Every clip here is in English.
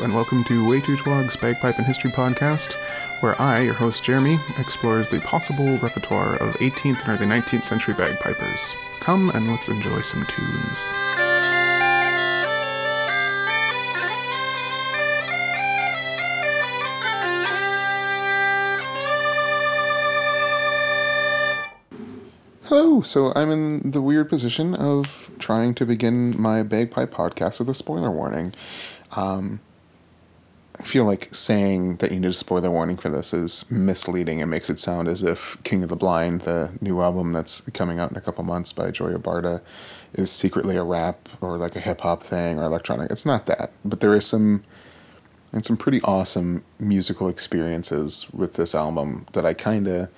and welcome to Way Too Twog's Bagpipe and History podcast, where I, your host Jeremy, explores the possible repertoire of 18th and early 19th century bagpipers. Come and let's enjoy some tunes. Hello, so I'm in the weird position of trying to begin my bagpipe podcast with a spoiler warning. Um, I feel like saying that you need a spoiler warning for this is misleading. It makes it sound as if King of the Blind, the new album that's coming out in a couple months by Joey Abarta, is secretly a rap or like a hip hop thing or electronic. It's not that, but there is some and some pretty awesome musical experiences with this album that I kind of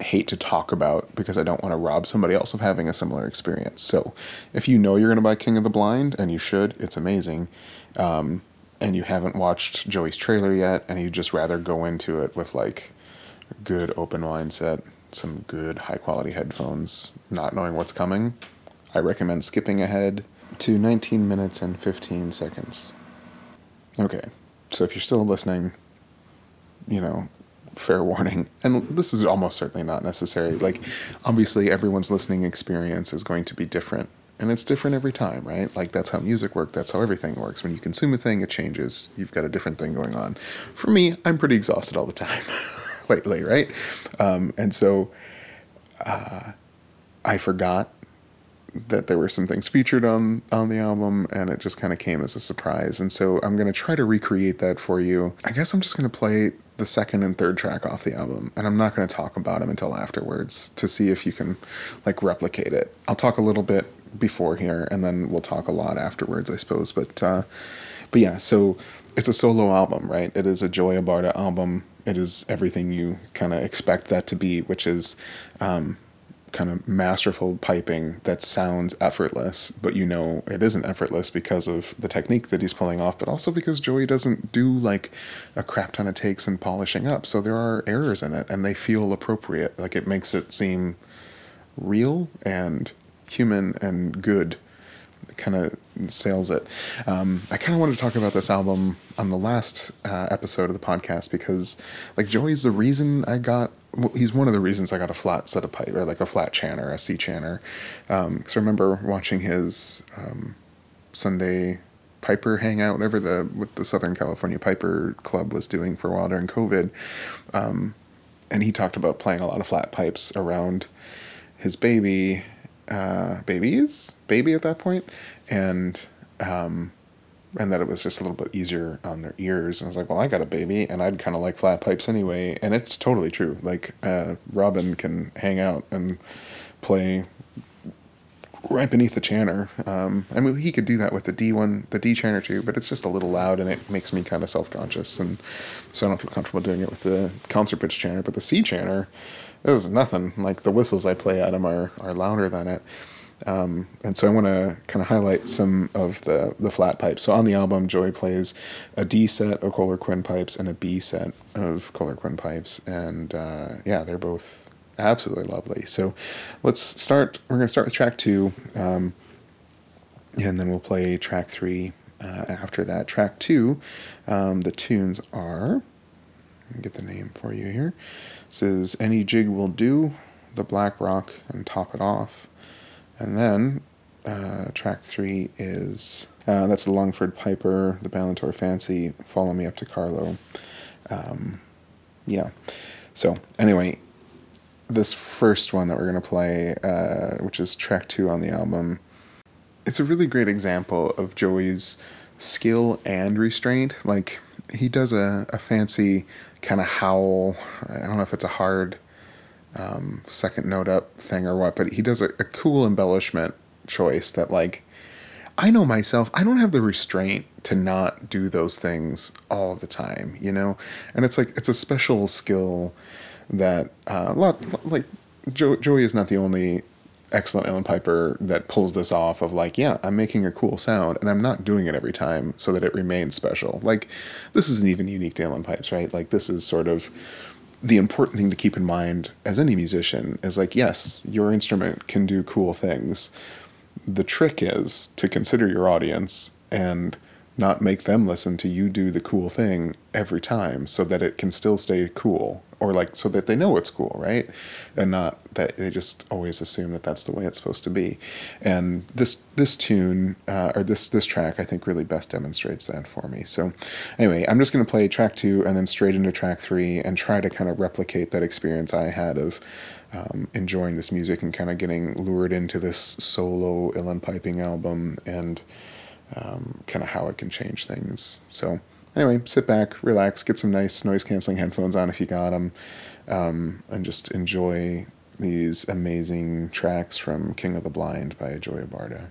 hate to talk about because I don't want to rob somebody else of having a similar experience. So, if you know you're going to buy King of the Blind, and you should, it's amazing, um, and you haven't watched Joey's trailer yet, and you'd just rather go into it with like a good open mindset, some good high quality headphones, not knowing what's coming, I recommend skipping ahead to 19 minutes and 15 seconds. Okay, so if you're still listening, you know, fair warning. And this is almost certainly not necessary. Like, obviously, everyone's listening experience is going to be different. And it's different every time, right? Like, that's how music works. That's how everything works. When you consume a thing, it changes. You've got a different thing going on. For me, I'm pretty exhausted all the time lately, right? Um, and so uh, I forgot that there were some things featured on on the album and it just kind of came as a surprise and so i'm to try to recreate that for you i guess i'm just to play the second and third track off the album and i'm not going to talk about them until afterwards to see if you can like replicate it i'll talk a little bit before here and then we'll talk a lot afterwards i suppose but uh but yeah so it's a solo album right it is a Joey Abarta album it is everything you kind of expect that to be which is um kind of masterful piping that sounds effortless, but you know it isn't effortless because of the technique that he's pulling off, but also because Joey doesn't do like a crap ton of takes and polishing up. So there are errors in it and they feel appropriate. Like it makes it seem real and human and good. Kind of sails it. Um, I kind of wanted to talk about this album on the last uh, episode of the podcast because, like, Joey's the reason I got well, he's one of the reasons I got a flat set of pipe or like a flat chanter, a C chanter. Because um, I remember watching his um, Sunday Piper hangout, whatever the what the Southern California Piper Club was doing for a while during COVID, um, and he talked about playing a lot of flat pipes around his baby, uh, babies, baby at that point, and um, and that it was just a little bit easier on their ears. And I was like, well, I got a baby, and I'd kind of like flat pipes anyway. And it's totally true. Like uh, Robin can hang out and play right beneath the chanter. Um, I mean, he could do that with the D one, the D chanter too, but it's just a little loud, and it makes me kind of self conscious, and so I don't feel comfortable doing it with the concert pitch chanter. But the C chanter, is nothing. Like the whistles I play at him are are louder than it. Um, and so I want to kind of highlight some of the, the flat pipes. So on the album, Joey plays a D set of Koehler Quinn pipes and a B set of Koehler Quinn pipes. And uh, yeah, they're both absolutely lovely. So let's start. We're going to start with track two. Um, and then we'll play track three uh, after that. Track two, um, the tunes are, get the name for you here. Is Any Jig Will Do, The Black Rock, and Top It Off. And then uh, track three is uh, that's the Longford Piper, the Ballintore Fancy, Follow Me Up to Carlow. Um, yeah. So anyway, this first one that we're gonna play, uh, which is track two on the album, it's a really great example of Joey's skill and restraint. Like he does a, a fancy kind of howl. I don't know if it's a hard um, second note up thing or what, but he does a, a cool embellishment choice that like I know myself, I don't have the restraint to not do those things all the time, you know? And it's like, it's a special skill that, uh, a lot, like, jo- Joey is not the only excellent uilleann piper that pulls this off of like, yeah, I'm making a cool sound and I'm not doing it every time so that it remains special. Like, this isn't even unique to uilleann pipes, right? Like, this is sort of the important thing to keep in mind as any musician is like, yes, your instrument can do cool things. The trick is to consider your audience and not make them listen to you do the cool thing every time so that it can still stay cool or like so that they know it's cool right? And not that they just always assume that that's the way it's supposed to be. And this this tune uh, or this this track i think really best demonstrates that for me. So anyway i'm just going to play track two and then straight into track three and try to kind of replicate that experience i had of um, enjoying this music and kind of getting lured into this solo uilleann piping album and um, kind of how it can change things. So, anyway, sit back, relax, get some nice noise canceling headphones on if you got them, um, and just enjoy these amazing tracks from King of the Blind by Joey Abarta.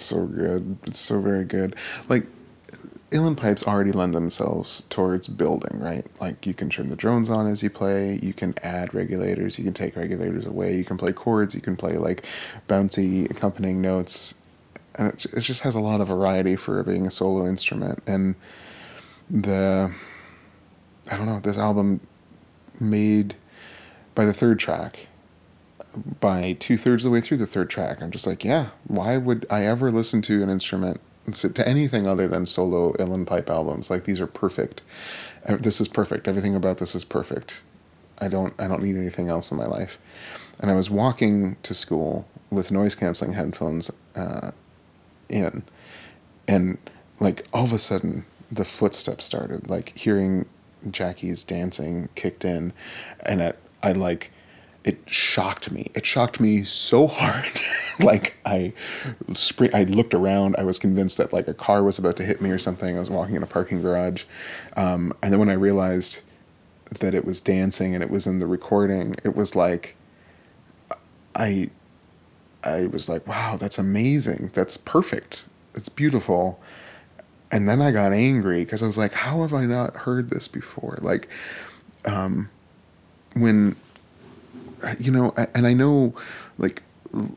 It's so good. It's so very good. Like uilleann pipes already lend themselves towards building, right? Like you can turn the drones on as you play, you can add regulators, you can take regulators away, you can play chords, you can play like bouncy accompanying notes. And it, it just has a lot of variety for being a solo instrument. And the, I don't know, this album made by the third track, by two thirds of the way through the third track, I'm just like, yeah, why would I ever listen to an instrument to anything other than solo uilleann pipe albums. Like these are perfect. This is perfect. Everything about this is perfect. I don't I don't need anything else in my life. And I was walking to school with noise canceling headphones uh, in, and like all of a sudden the footsteps started. Like hearing Jackie's dancing kicked in, and I, I like it shocked me. It shocked me so hard. like I spring, I looked around. I was convinced that like a car was about to hit me or something. I was walking in a parking garage, um, and then when I realized that it was dancing and it was in the recording, it was like I I was like, wow, that's amazing. That's perfect. It's beautiful. And then I got angry because I was like, how have I not heard this before? Like, um, when you know, and I know like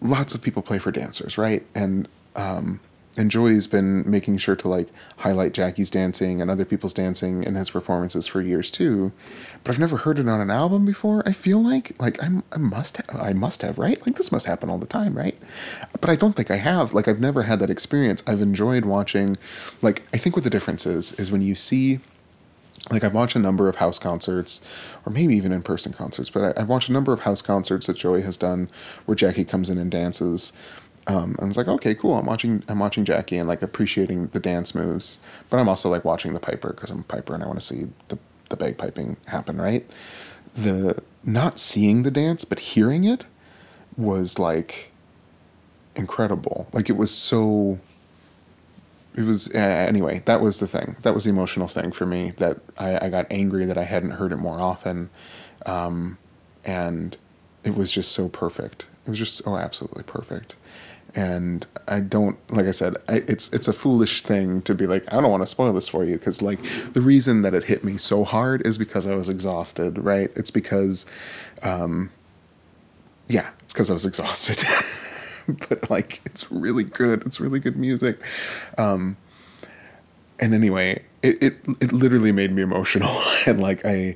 lots of people play for dancers, right? And um, and Joey's been making sure to like highlight Jackie's dancing and other people's dancing in his performances for years too. But I've never heard it on an album before. I feel like like I'm, I must have, I must have right. Like this must happen all the time, right? But I don't think I have. Like I've never had that experience. I've enjoyed watching. Like I think what the difference is is when you see like I've watched a number of house concerts, or maybe even in person concerts, but I, have watched a number of house concerts that Joey has done where Jackie comes in and dances. Um, and it's like, okay, cool. I'm watching, I'm watching Jackie and like appreciating the dance moves, but I'm also like watching the piper because I'm a piper and I want to see the the bagpiping happen, right? The not seeing the dance but hearing it was like incredible. Like it was so it was uh, anyway that was the thing. That was the emotional thing for me that I, I got angry that i hadn't heard it more often. Um, and it was just so perfect. It was just so absolutely perfect. And i don't like i said I, it's it's a foolish thing to be like i don't want to spoil this for you because like the reason that it hit me so hard is because i was exhausted right? It's because um, yeah it's because i was exhausted but like it's really good. It's really good music. Um, and anyway, it, it it literally made me emotional. And like I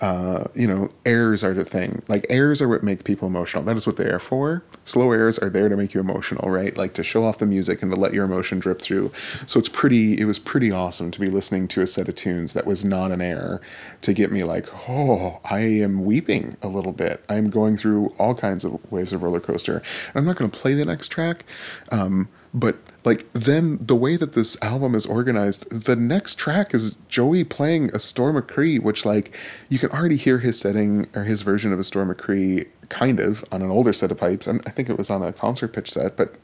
uh, you know airs are the thing. Like airs are what make people emotional. That is what they are for. Slow airs are there to make you emotional right? Like to show off the music and to let your emotion drip through. So it's pretty it was pretty awesome to be listening to a set of tunes that was not an air to get me like oh I am weeping a little bit. I'm going through all kinds of waves of roller coaster. I'm not going to play the next track um, but like then the way that this album is organized, the next track is Joey playing a Storm McCree, which like you can already hear his setting or his version of a Storm McCree kind of on an older set of pipes. And I think it was on a concert pitch set, but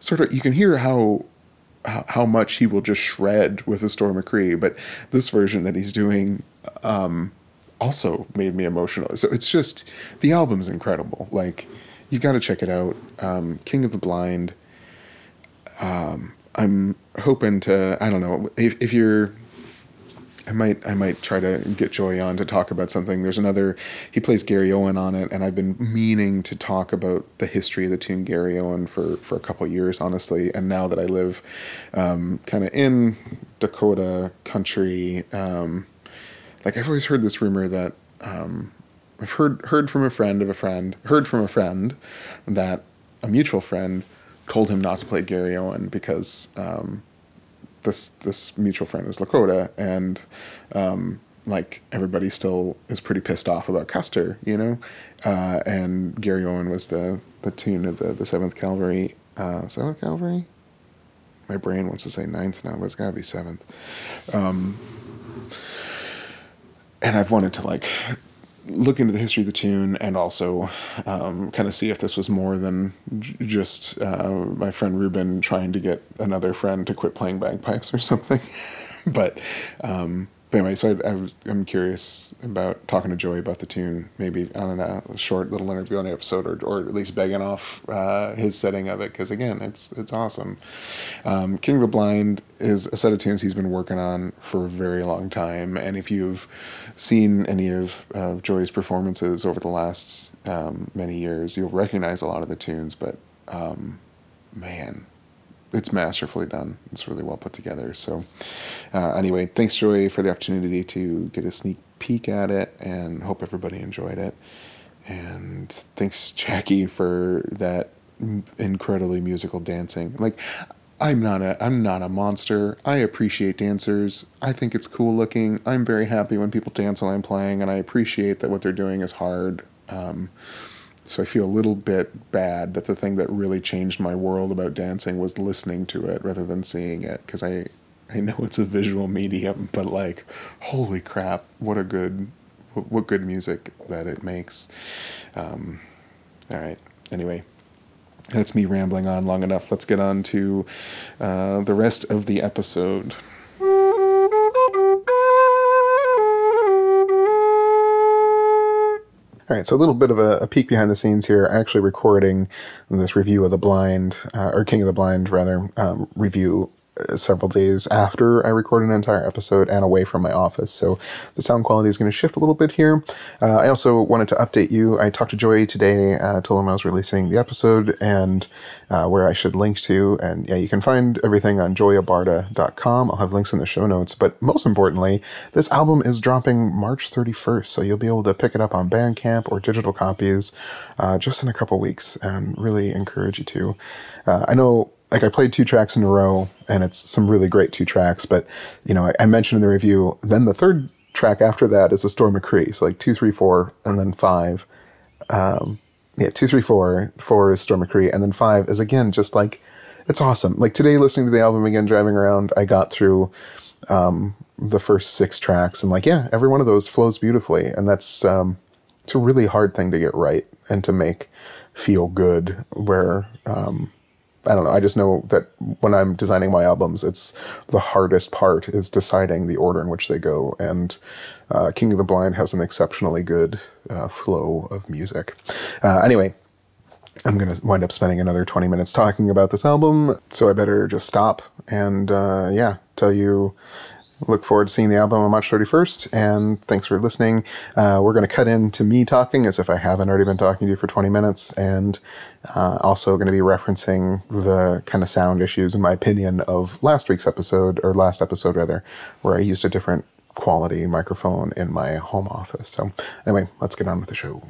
sort of you can hear how how, much he will just shred with a Storm McCree. But this version that he's doing um, also made me emotional. So it's just the album's incredible. Like you got to check it out. Um, King of the Blind um, I'm hoping to. I don't know if if you're. I might I might try to get Joey on to talk about something. There's another he plays Garryowen on it, and I've been meaning to talk about the history of the tune Garryowen for for a couple years, honestly. And now that I live um, kind of in Dakota country, um, like I've always heard this rumor that um, I've heard heard from a friend of a friend, heard from a friend that a mutual friend told him not to play Garryowen because um, this this mutual friend is Lakota, and um, like everybody still is pretty pissed off about Custer, you know. Uh, and Garryowen was the the tune of the the Seventh Cavalry. Uh, Seventh Cavalry. My brain wants to say ninth now, but it's gotta be seventh. Um, and I've wanted to like look into the history of the tune and also um, kind of see if this was more than j- just uh, my friend Ruben trying to get another friend to quit playing bagpipes or something. but um, but anyway, so I, am curious about talking to Joey about the tune, maybe on a, short little interview on the episode, or, or at least begging off uh, his setting of it, because again, it's it's awesome. Um, King of the Blind is a set of tunes he's been working on for a very long time, and if you've seen any of uh, Joey's performances over the last um, many years, you'll recognize a lot of the tunes, but um, man, it's masterfully done. It's really well put together. So, uh, anyway, thanks, Joey, for the opportunity to get a sneak peek at it, and hope everybody enjoyed it. And thanks, Jackie, for that incredibly musical dancing. Like, I'm not a I'm not a monster. I appreciate dancers. I think it's cool looking. I'm very happy when people dance while I'm playing, and I appreciate that what they're doing is hard. Um, so I feel a little bit bad that the thing that really changed my world about dancing was listening to it rather than seeing it because I I know it's a visual medium, but like holy crap, what a good what good music that it makes. Um, all right. Anyway, that's me rambling on long enough. Let's get on to uh, the rest of the episode. All right, so a little bit of a, a, peek behind the scenes here. Actually, recording this review of the Blind, uh, or King of the Blind, rather, um, review several days after I record an entire episode and away from my office. So the sound quality is going to shift a little bit here. Uh, I also wanted to update you. I talked to Joey today, uh, told him I was releasing the episode and uh, where I should link to. And yeah, you can find everything on joeyabarta.com. I'll have links in the show notes. But most importantly, this album is dropping March 31st. So you'll be able to pick it up on Bandcamp or digital copies uh, just in a couple weeks and really encourage you to. Uh, I know like I played two tracks in a row, and it's some really great two tracks. But you know, I, I mentioned in the review. Then the third track after that is a Storm McCree. So like two, three, four, and then five. Um, yeah, two, three, four. Four is Storm McCree, and then five is again just like it's awesome. Like today, listening to the album again, driving around, I got through um, the first six tracks, and like yeah, every one of those flows beautifully, and that's um, it's a really hard thing to get right and to make feel good. Where um, I don't know. I just know that when I'm designing my albums, it's the hardest part is deciding the order in which they go. And uh, King of the Blind has an exceptionally good uh, flow of music. Uh, anyway, I'm going to wind up spending another 20 minutes talking about this album, so I better just stop and, uh, yeah, tell you look forward to seeing the album on March 31st. And thanks for listening. Uh, we're going to cut into me talking as if I haven't already been talking to you for 20 minutes. And uh, also going to be referencing the kind of sound issues, in my opinion, of last week's episode, or last episode rather, where I used a different quality microphone in my home office. So, anyway, let's get on with the show.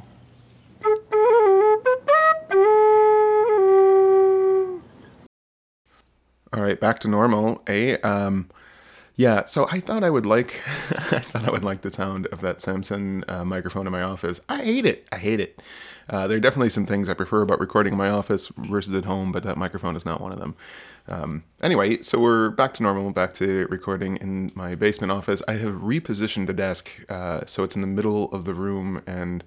All right, back to normal. A um, yeah, so I thought I would like, I thought I would like the sound of that Samson uh, microphone in my office. I hate it. I hate it. Uh, there are definitely some things I prefer about recording in my office versus at home, but that microphone is not one of them. Um, anyway, so we're back to normal, back to recording in my basement office. I have repositioned the desk uh, so it's in the middle of the room and.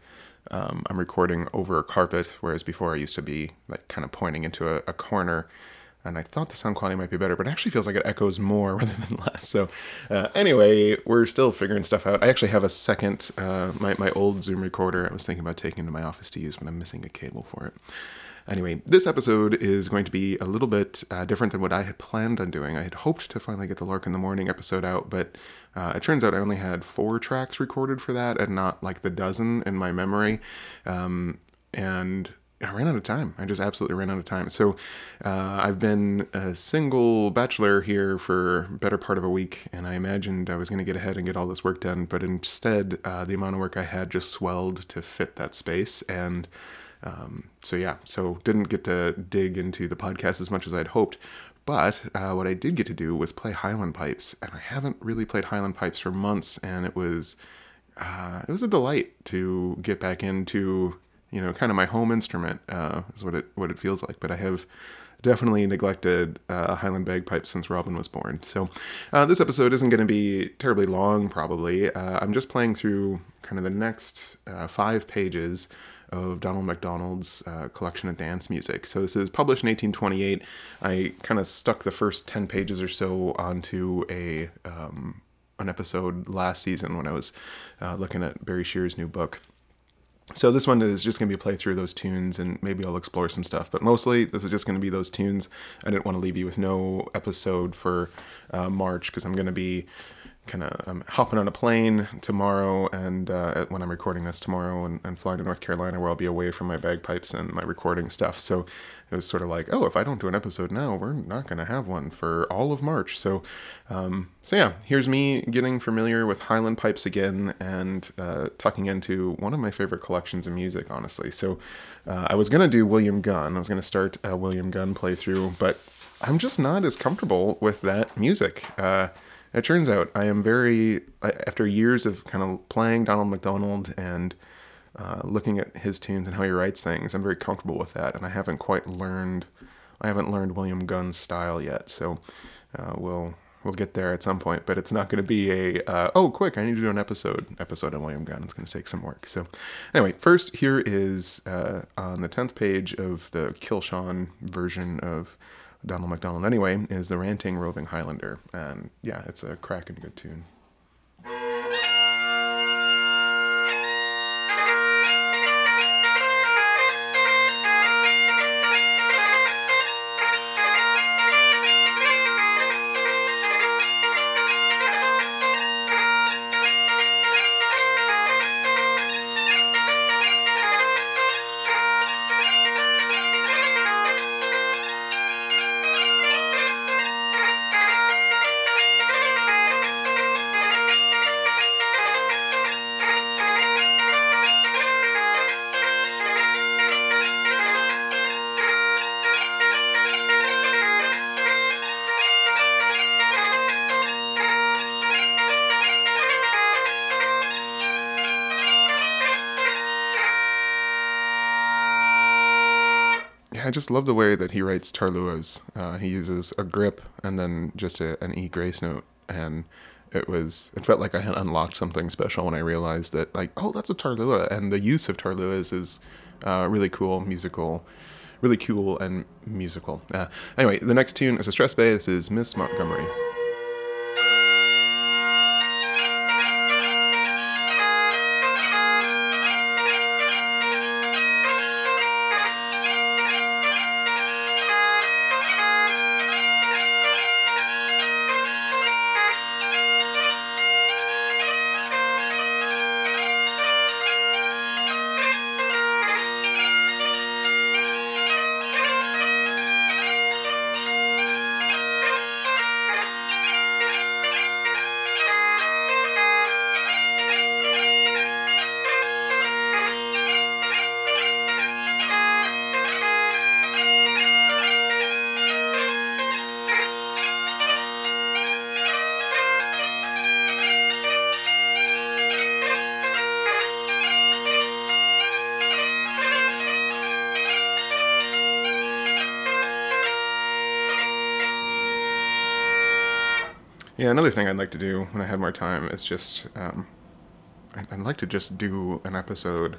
Um, I'm recording over a carpet, whereas before I used to be like kind of pointing into a, a corner and I thought the sound quality might be better, but it actually feels like it echoes more rather than less. So, uh, anyway, we're still figuring stuff out. I actually have a second, uh, my, my old Zoom recorder I was thinking about taking to my office to use, but I'm missing a cable for it. Anyway, this episode is going to be a little bit uh, different than what I had planned on doing. I had hoped to finally get the Lark in the Morning episode out, but uh, it turns out I only had four tracks recorded for that and not like the dozen in my memory. Um, and I ran out of time. I just absolutely ran out of time. So uh, I've been a single bachelor here for better part of a week, and I imagined I was going to get ahead and get all this work done, but instead, uh, the amount of work I had just swelled to fit that space, and um, so yeah, so didn't get to dig into the podcast as much as I'd hoped. But uh, what I did get to do was play Highland pipes, and I haven't really played Highland pipes for months, and it was uh, it was a delight to get back into you know, kind of my home instrument uh, is what it what it feels like. But I have definitely neglected uh, Highland bagpipes since Robin was born. So uh, this episode isn't going to be terribly long, probably. Uh, I'm just playing through kind of the next uh, five pages of Donald McDonald's uh, collection of dance music. So this is published in 1828. I kind of stuck the first 10 pages or so onto a um, an episode last season when I was uh, looking at Barry Shear's new book. So this one is just going to be a playthrough of those tunes, and maybe I'll explore some stuff. But mostly, this is just going to be those tunes. I didn't want to leave you with no episode for uh, March because I'm going to be kind of I'm hopping on a plane tomorrow, and uh, when I'm recording this tomorrow, and, and, flying to North Carolina, where I'll be away from my bagpipes and my recording stuff. So it was sort of like, oh, if I don't do an episode now, we're not going to have one for all of March. So, um, so yeah, here's me getting familiar with Highland pipes again and uh, tucking into one of my favorite collections of music, honestly. So uh, I was going to do William Gunn. I was going to start a William Gunn playthrough, but I'm just not as comfortable with that music. Uh, it turns out I am very, after years of kind of playing Donald McDonald and uh, looking at his tunes and how he writes things, I'm very comfortable with that, and I haven't quite learned, I haven't learned William Gunn's style yet. So uh, we'll we'll get there at some point, but it's not going to be a uh, oh quick I need to do an episode episode on William Gunn. It's going to take some work. So anyway, first here is uh, on the tenth page of the Killshaw version of Donald McDonald anyway, is the Ranting Roving Highlander. And yeah, it's a cracking good tune. Just love the way that he writes Taorluaths. Uh, he uses a grip and then just a, an E grace note, and it was it felt like I had unlocked something special when I realized that like oh that's a Taorluath, and the use of Taorluaths is uh, really cool, musical, really cool and musical. Uh, anyway, the next tune is a strathspey. This is Miss Montgomery. Yeah, another thing I'd like to do when I have more time is just, um, I'd like to just do an episode,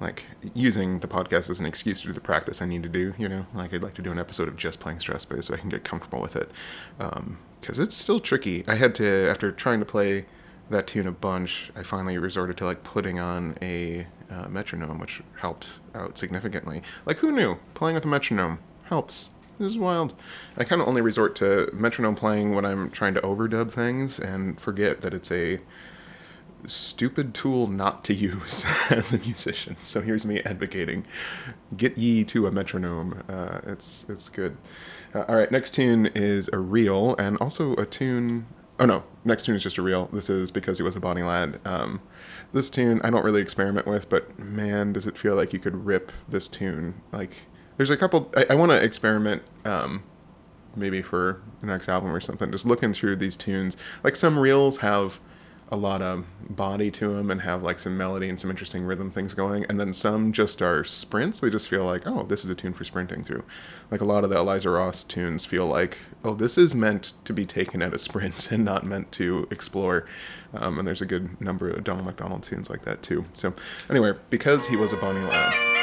like using the podcast as an excuse to do the practice I need to do. You know, like I'd like to do an episode of just playing strathspey so I can get comfortable with it, because um, it's still tricky. I had to after trying to play that tune a bunch. I finally resorted to like putting on a uh, metronome, which helped out significantly. Like who knew? Playing with a metronome helps. This is wild. I kind of only resort to metronome playing when I'm trying to overdub things and forget that it's a stupid tool not to use as a musician. So here's me advocating: get ye to a metronome. Uh, it's it's good. Uh, all right, next tune is a reel and also a tune. Oh no, next tune is just a reel. This is because he was a Bonnie lad. Um, this tune I don't really experiment with, but man, does it feel like you could rip this tune like there's a couple. I, I want to experiment, um, maybe for the next album or something. Just looking through these tunes. Like some reels have a lot of body to them and have like some melody and some interesting rhythm things going, and then some just are sprints. They just feel like, oh, this is a tune for sprinting through. Like a lot of the Eliza Ross tunes feel like, oh, this is meant to be taken at a sprint and not meant to explore. Um, and there's a good number of Donald McDonald tunes like that too. So anyway, because he was a Bonnie lad.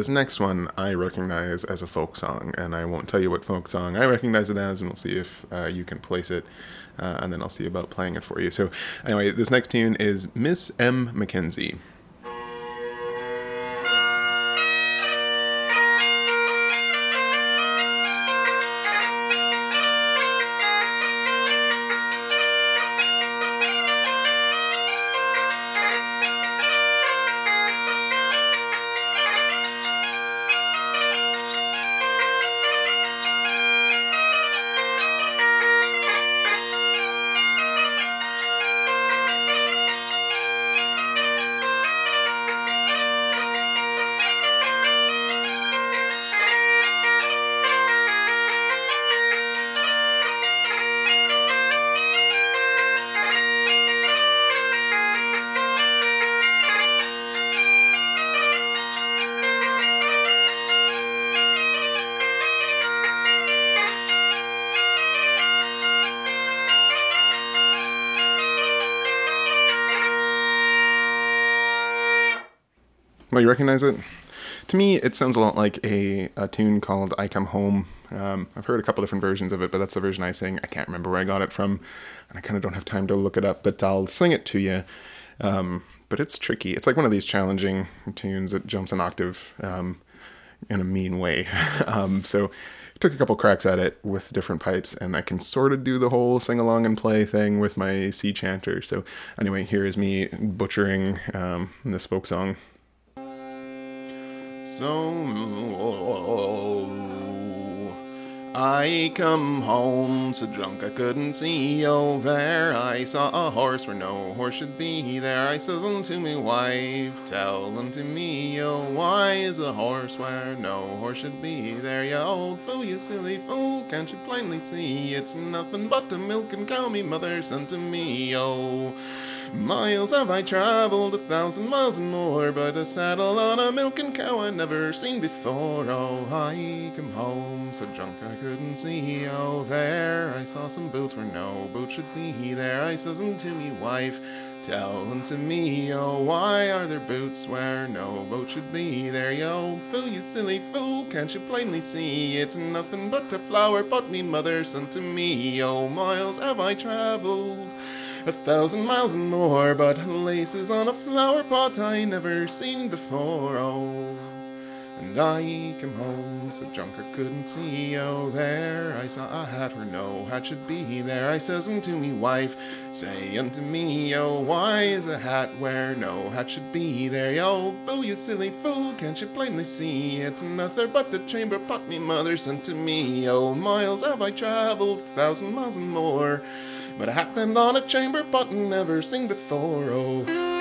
This next one I recognize as a folk song, and I won't tell you what folk song I recognize it as, and we'll see if uh, you can place it, uh, and then I'll see about playing it for you. So, anyway, this next tune is Miss M. Mackenzie. Recognize it? To me, it sounds a lot like a, a tune called I Come Home. Um, I've heard a couple different versions of it, but that's the version I sing. I can't remember where I got it from, and I kind of don't have time to look it up, but I'll sing it to you. Um, but it's tricky. It's like one of these challenging tunes that jumps an octave um, in a mean way. Um, so took a couple cracks at it with different pipes, and I can sort of do the whole sing along and play thing with my sea chanter. So anyway, here is me butchering um, this folk song. So I come home so drunk I couldn't see over. I saw a horse where no horse should be there. I says unto me wife, tell unto me, oh, why is a horse where no horse should be there? You old fool, you silly fool, can't you plainly see? It's nothing but a milk and cow me mother sent to me, oh. Miles have I traveled, a thousand miles and more, but a saddle on a milking cow I never seen before. Oh, I come home so drunk I couldn't see. Oh, there I saw some boots where no boots should be. There I says unto me, wife, tell unto me, oh, why are there boots where no boat should be? There, yo, fool, you silly fool, can't you plainly see? It's nothing but a flower pot me mother sent to me. Oh, miles have I traveled a thousand miles and more, but laces on a flower pot I never seen before. Oh, and I came home so I couldn't see. Oh, there I saw a hat where no hat should be. There I says unto me wife, say unto me, oh, why is a hat where no hat should be? There, yo, fool, you silly fool, can't you plainly see? It's nothing but the chamber pot me mother sent to me. Oh, miles have I traveled, thousand miles and more. But I happened on a chamber and never seen before. Oh.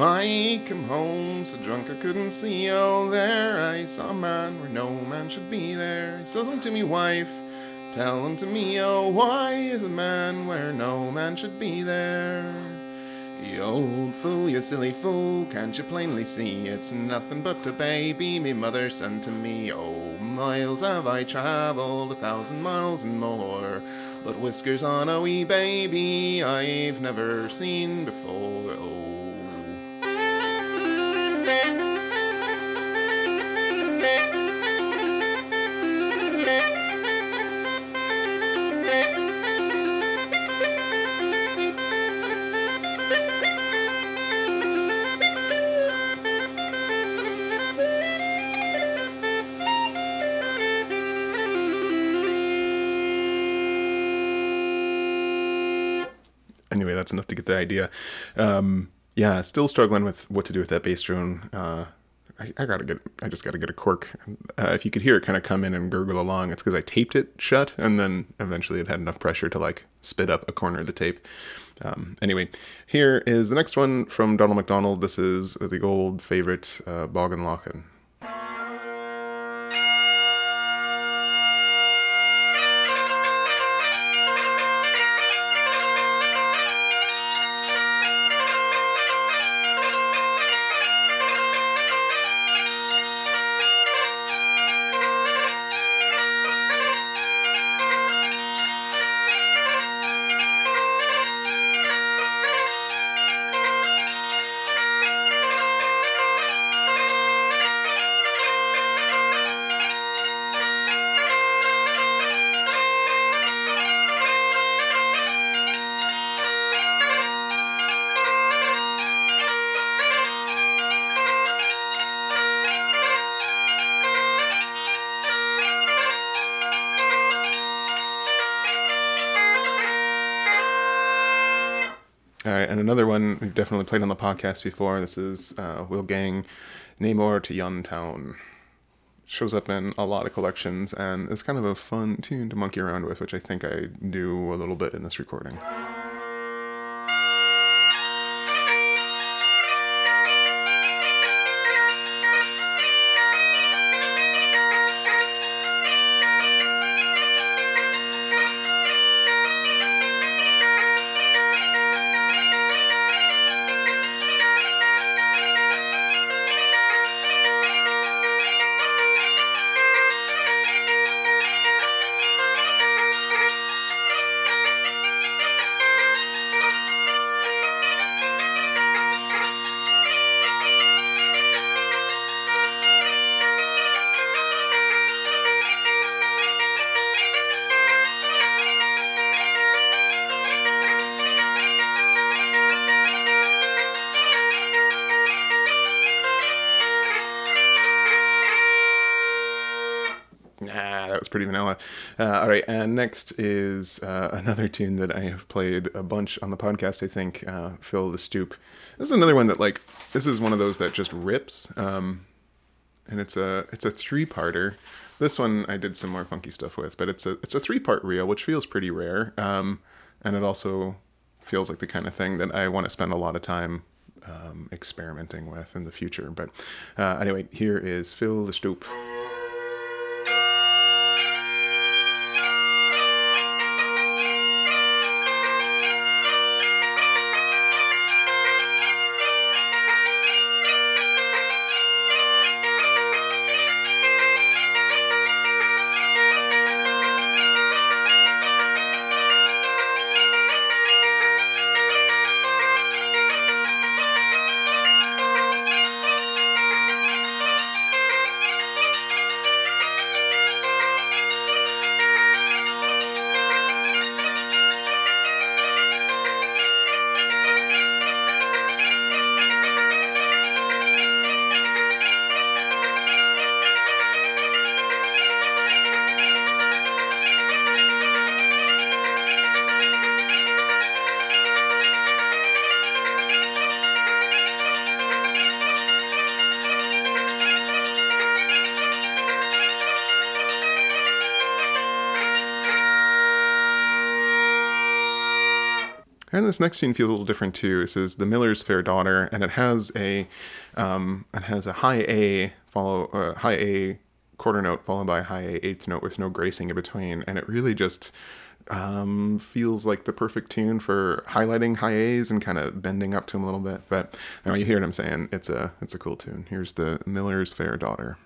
I come home so drunk I couldn't see. Oh, there I saw a man where no man should be there. He says unto me, wife, tell unto me, oh, why is a man where no man should be there? You old fool, you silly fool, can't you plainly see it's nothing but a baby me mother sent to me? Oh, miles have I travelled, a thousand miles and more, but whiskers on a wee baby I've never seen before. That's enough to get the idea. Um, yeah, still struggling with what to do with that bass drone. Uh, I, I, gotta get, I just gotta get a cork. Uh, if you could hear it kind of come in and gurgle along, it's because I taped it shut, and then eventually it had enough pressure to like spit up a corner of the tape. Um, anyway, here is the next one from Donald McDonald. This is the old favorite uh, Bog an Lochan. Another one we've definitely played on the podcast before. This is uh, Will Gang, Nae Mair to Yon Town. Shows up in a lot of collections, and is kind of a fun tune to monkey around with, which I think I do a little bit in this recording. That was pretty vanilla. Uh, all right, and next is uh, another tune that I have played a bunch on the podcast. I think uh, "Fill the Stoup." This is another one that like this is one of those that just rips, um, and it's a it's a three parter. This one I did some more funky stuff with, but it's a it's a three part reel, which feels pretty rare, um, and it also feels like the kind of thing that I want to spend a lot of time um, experimenting with in the future. But uh, anyway, here is "Fill the Stoup." This next scene feels a little different too. This is the Miller's Fair Daughter, and it has a um, it has a high A follow uh, high A quarter note followed by a high A eighth note with no gracing in between, and it really just um, feels like the perfect tune for highlighting high A's and kind of bending up to them a little bit. But anyway, you hear what I'm saying? It's a it's a cool tune. Here's the Miller's Fair Daughter.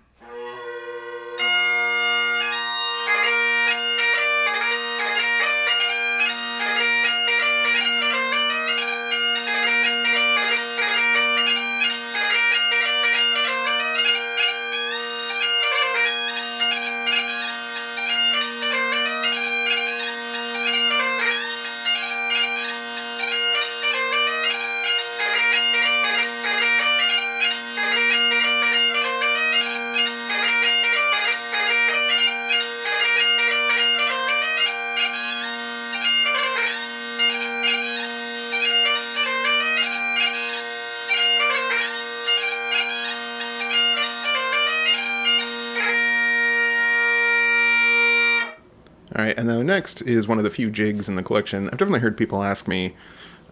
All right, and then next is one of the few jigs in the collection. I've definitely heard people ask me,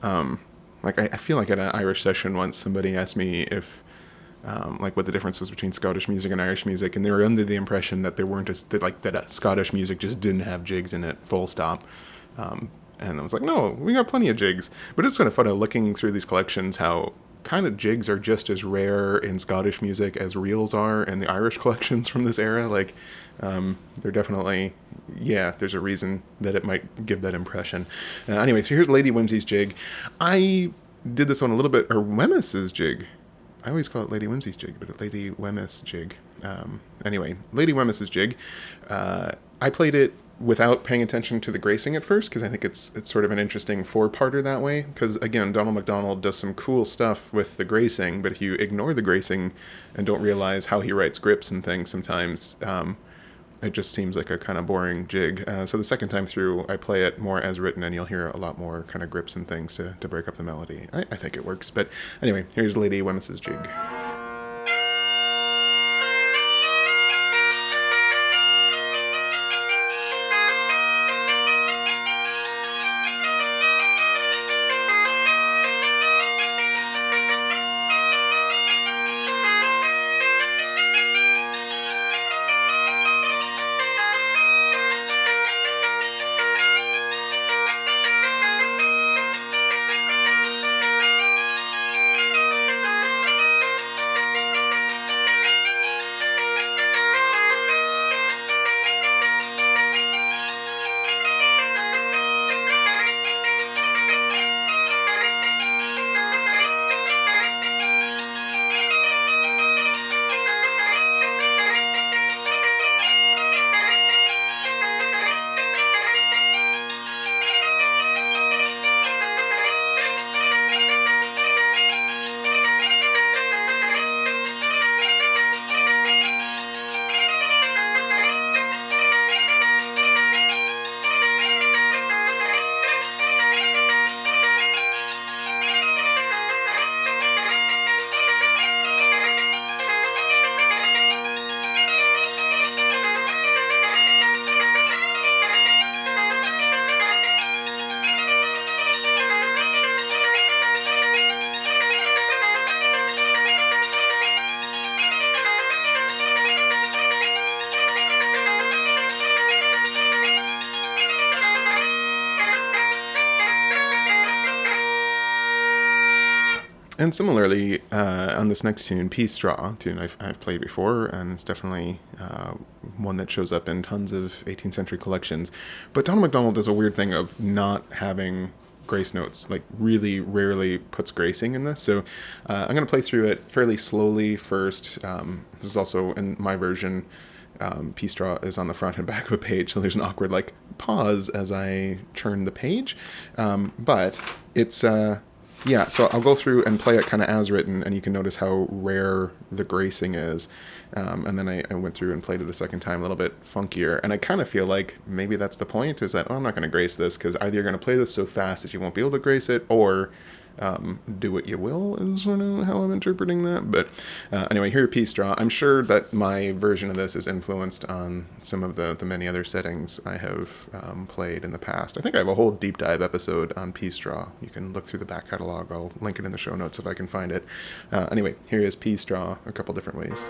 um, like I, I, feel like at an Irish session once, somebody asked me if, um, like, what the difference was between Scottish music and Irish music, and they were under the impression that there weren't that, like that uh, Scottish music just didn't have jigs in it, full stop. Um, and I was like, no, we got plenty of jigs. But it's kind of funny looking through these collections how kind of jigs are just as rare in Scottish music as reels are in the Irish collections from this era. Like, um, they're definitely, yeah, there's a reason that it might give that impression. Uh, anyway, so here's Lady Whimsy's jig. I did this one a little bit, or Wemyss's jig. I always call it Lady Whimsy's jig, but Lady Wemyss jig. Um, anyway, Lady Wemyss's jig. Uh, I played it without paying attention to the gracing at first because I think it's it's sort of an interesting four-parter that way. Because again, Donald McDonald does some cool stuff with the gracing, but if you ignore the gracing and don't realize how he writes grips and things, sometimes um, it just seems like a kind of boring jig. Uh, so the second time through, I play it more as written, and you'll hear a lot more kind of grips and things to, to break up the melody. I, I think it works. But anyway, here's Lady Wemyss's jig. And similarly, uh, on this next tune, Pease Straw, tune I've, I've played before, and it's definitely uh, one that shows up in tons of 18th century collections. But Donald MacDonald does a weird thing of not having grace notes, like, really rarely puts gracing in this. So uh, I'm going to play through it fairly slowly first. Um, this is also in my version. Um, Pease Straw is on the front and back of a page, so there's an awkward like pause as I turn the page. Um, but it's uh, yeah, so I'll go through and play it kind of as written, and you can notice how rare the gracing is. Um, and then I, I, went through and played it a second time, a little bit funkier. And I kind of feel like maybe that's the point: is that oh, I'm not going to grace this because either you're going to play this so fast that you won't be able to grace it, or um, do what you will is sort of how I'm interpreting that. But uh, anyway, here Pease Straw. I'm sure that my version of this is influenced on some of the, the many other settings I have um, played in the past. I think I have a whole deep dive episode on Pease Straw. You can look through the back catalog. I'll link it in the show notes if I can find it. Uh, anyway, here is Pease Straw a couple different ways.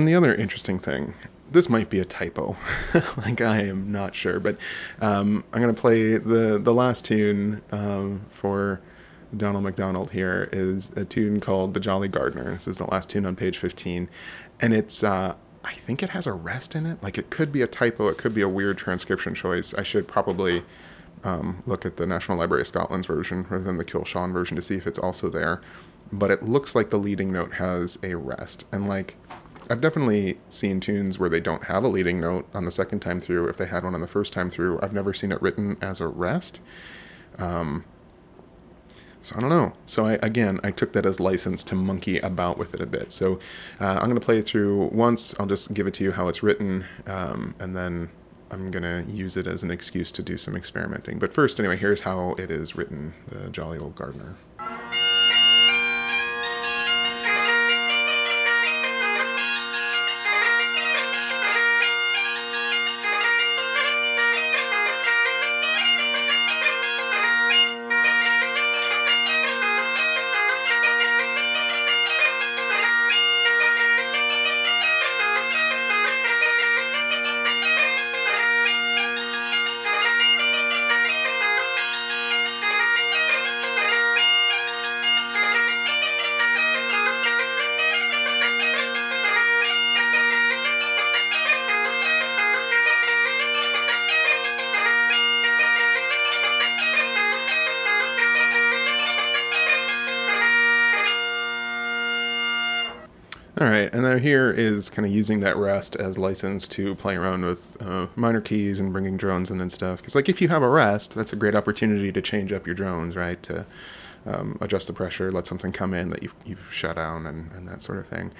Then the other interesting thing, this might be a typo, like I am not sure, but um, I'm gonna play the the last tune um, for Donald MacDonald. Here is a tune called "The Jolly Gardener." This is the last tune on page 15, and it's uh, I think it has a rest in it. Like it could be a typo, it could be a weird transcription choice. I should probably um, look at the National Library of Scotland's version rather than the Kilshawn version to see if it's also there. But it looks like the leading note has a rest. And like, I've definitely seen tunes where they don't have a leading note on the second time through. If they had one on the first time through, I've never seen it written as a rest. Um, so I don't know. So I, again, I took that as license to monkey about with it a bit. So uh, I'm going to play it through once. I'll just give it to you how it's written, um, and then I'm going to use it as an excuse to do some experimenting. But first, anyway, here's how it is written, the Jolly Old Gardener. And now kind of using that rest as license to play around with uh, minor keys and bringing drones and then stuff. Because like if you have a rest, that's a great opportunity to change up your drones, right? To um, adjust the pressure, let something come in that you've, you've shut down, and, and that sort of thing.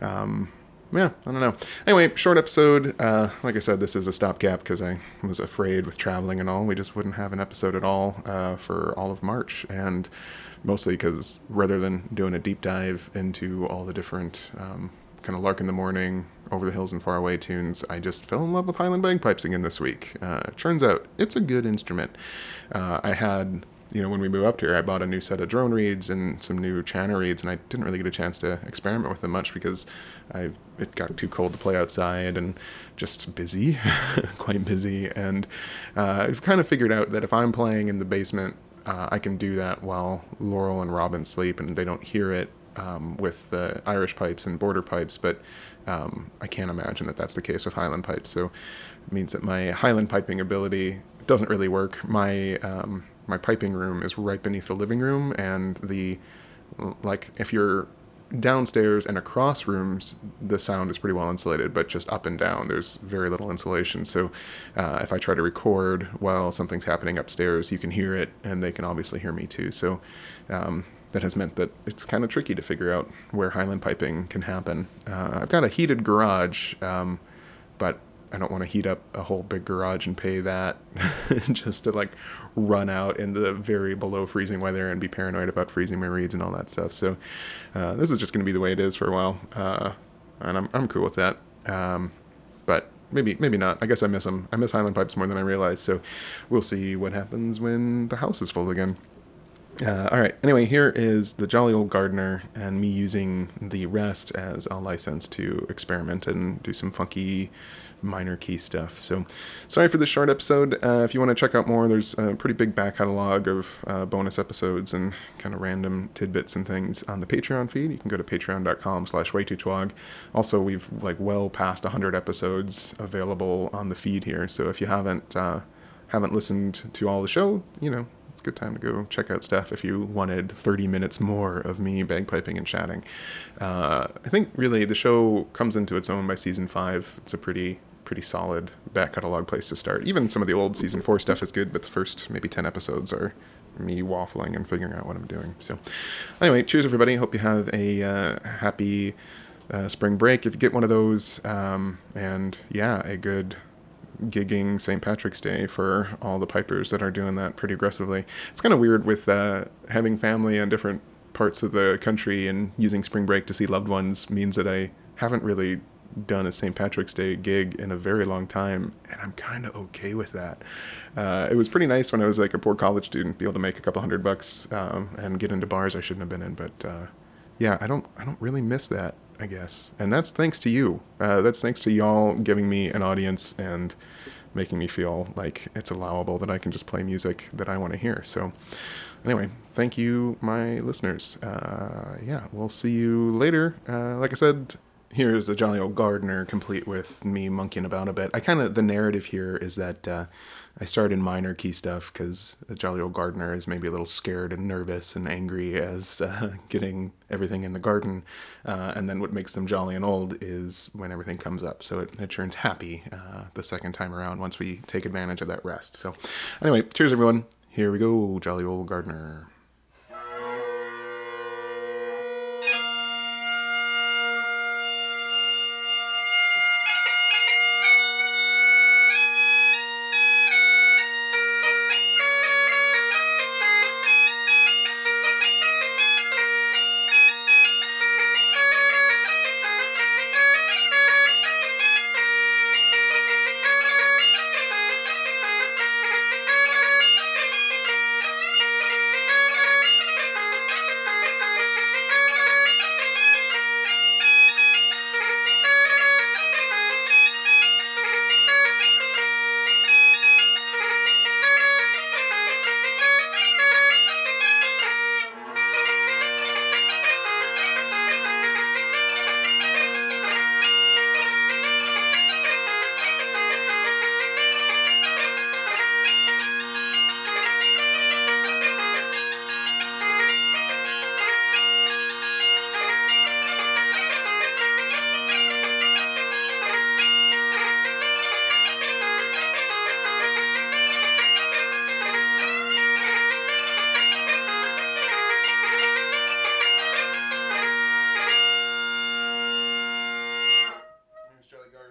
Um, yeah, I don't know. Anyway, short episode. Uh, like I said, this is a stopgap because I was afraid with traveling and all. We just wouldn't have an episode at all uh, for all of March, and mostly because rather than doing a deep dive into all the different um, kind of Lark in the Morning, Over the Hills and Far Away tunes, I just fell in love with Highland bagpipes again this week. Uh, turns out it's a good instrument. Uh, I had you know, when we moved up here, I bought a new set of drone reeds and some new chanter reeds, and I didn't really get a chance to experiment with them much because I it got too cold to play outside and just busy, quite busy. And uh, I've kind of figured out that if I'm playing in the basement uh, I can do that while Laurel and Robin sleep and they don't hear it um, with the Irish pipes and border pipes, but um, I can't imagine that that's the case with Highland pipes. So it means that my Highland piping ability doesn't really work. My um, my piping room is right beneath the living room, and the like if you're downstairs and across rooms, the sound is pretty well insulated, but just up and down, there's very little insulation. So uh, if I try to record while something's happening upstairs, you can hear it, and they can obviously hear me too. So um, that has meant that it's kind of tricky to figure out where Highland piping can happen. Uh, I've got a heated garage, um, but I don't want to heat up a whole big garage and pay that just to like run out in the very below freezing weather and be paranoid about freezing my reeds and all that stuff. So uh, this is just going to be the way it is for a while, uh, and I'm I'm cool with that. Um, but maybe maybe not. I guess I miss them. I miss Highland pipes more than I realize. So we'll see what happens when the house is full again. Uh, all right. Anyway, here is the Jolly Old Gardener and me using the rest as a license to experiment and do some funky minor key stuff. So, sorry for the short episode. Uh, if you want to check out more, there's a pretty big back catalog of uh, bonus episodes and kind of random tidbits and things on the Patreon feed. You can go to patreon.com slash waytotwog. Also, we've like well past 100 episodes available on the feed here. So if you haven't uh, haven't listened to all the show, you know, it's a good time to go check out stuff if you wanted 30 minutes more of me bagpiping and chatting. Uh, I think really the show comes into its own by season five. It's a pretty pretty solid back catalog place to start. Even some of the old season four stuff is good, but the first maybe 10 episodes are me waffling and figuring out what I'm doing. So, anyway, cheers, everybody. Hope you have a uh, happy uh, spring break if you get one of those. Um, and yeah, a good gigging St. Patrick's Day for all the pipers that are doing that pretty aggressively. It's kind of weird with uh, having family in different parts of the country and using spring break to see loved ones means that I haven't really done a St. Patrick's Day gig in a very long time, and I'm kind of okay with that. Uh, it was pretty nice when I was like a poor college student, be able to make a couple hundred bucks um, and get into bars I shouldn't have been in. But uh, yeah, I don't, I don't really miss that I guess. And that's thanks to you. Uh, that's thanks to y'all giving me an audience and making me feel like it's allowable that I can just play music that I want to hear. So, anyway, thank you, my listeners. Uh, yeah, we'll see you later. Uh, like I said, here's the jolly old gardener, complete with me monkeying about a bit. I kind of the narrative here is that uh, I start in minor key stuff because jolly old gardener is maybe a little scared and nervous and angry as uh, getting everything in the garden, uh, and then what makes them jolly and old is when everything comes up. So it, it turns happy uh, the second time around once we take advantage of that rest. So anyway, cheers everyone. Here we go, jolly old gardener.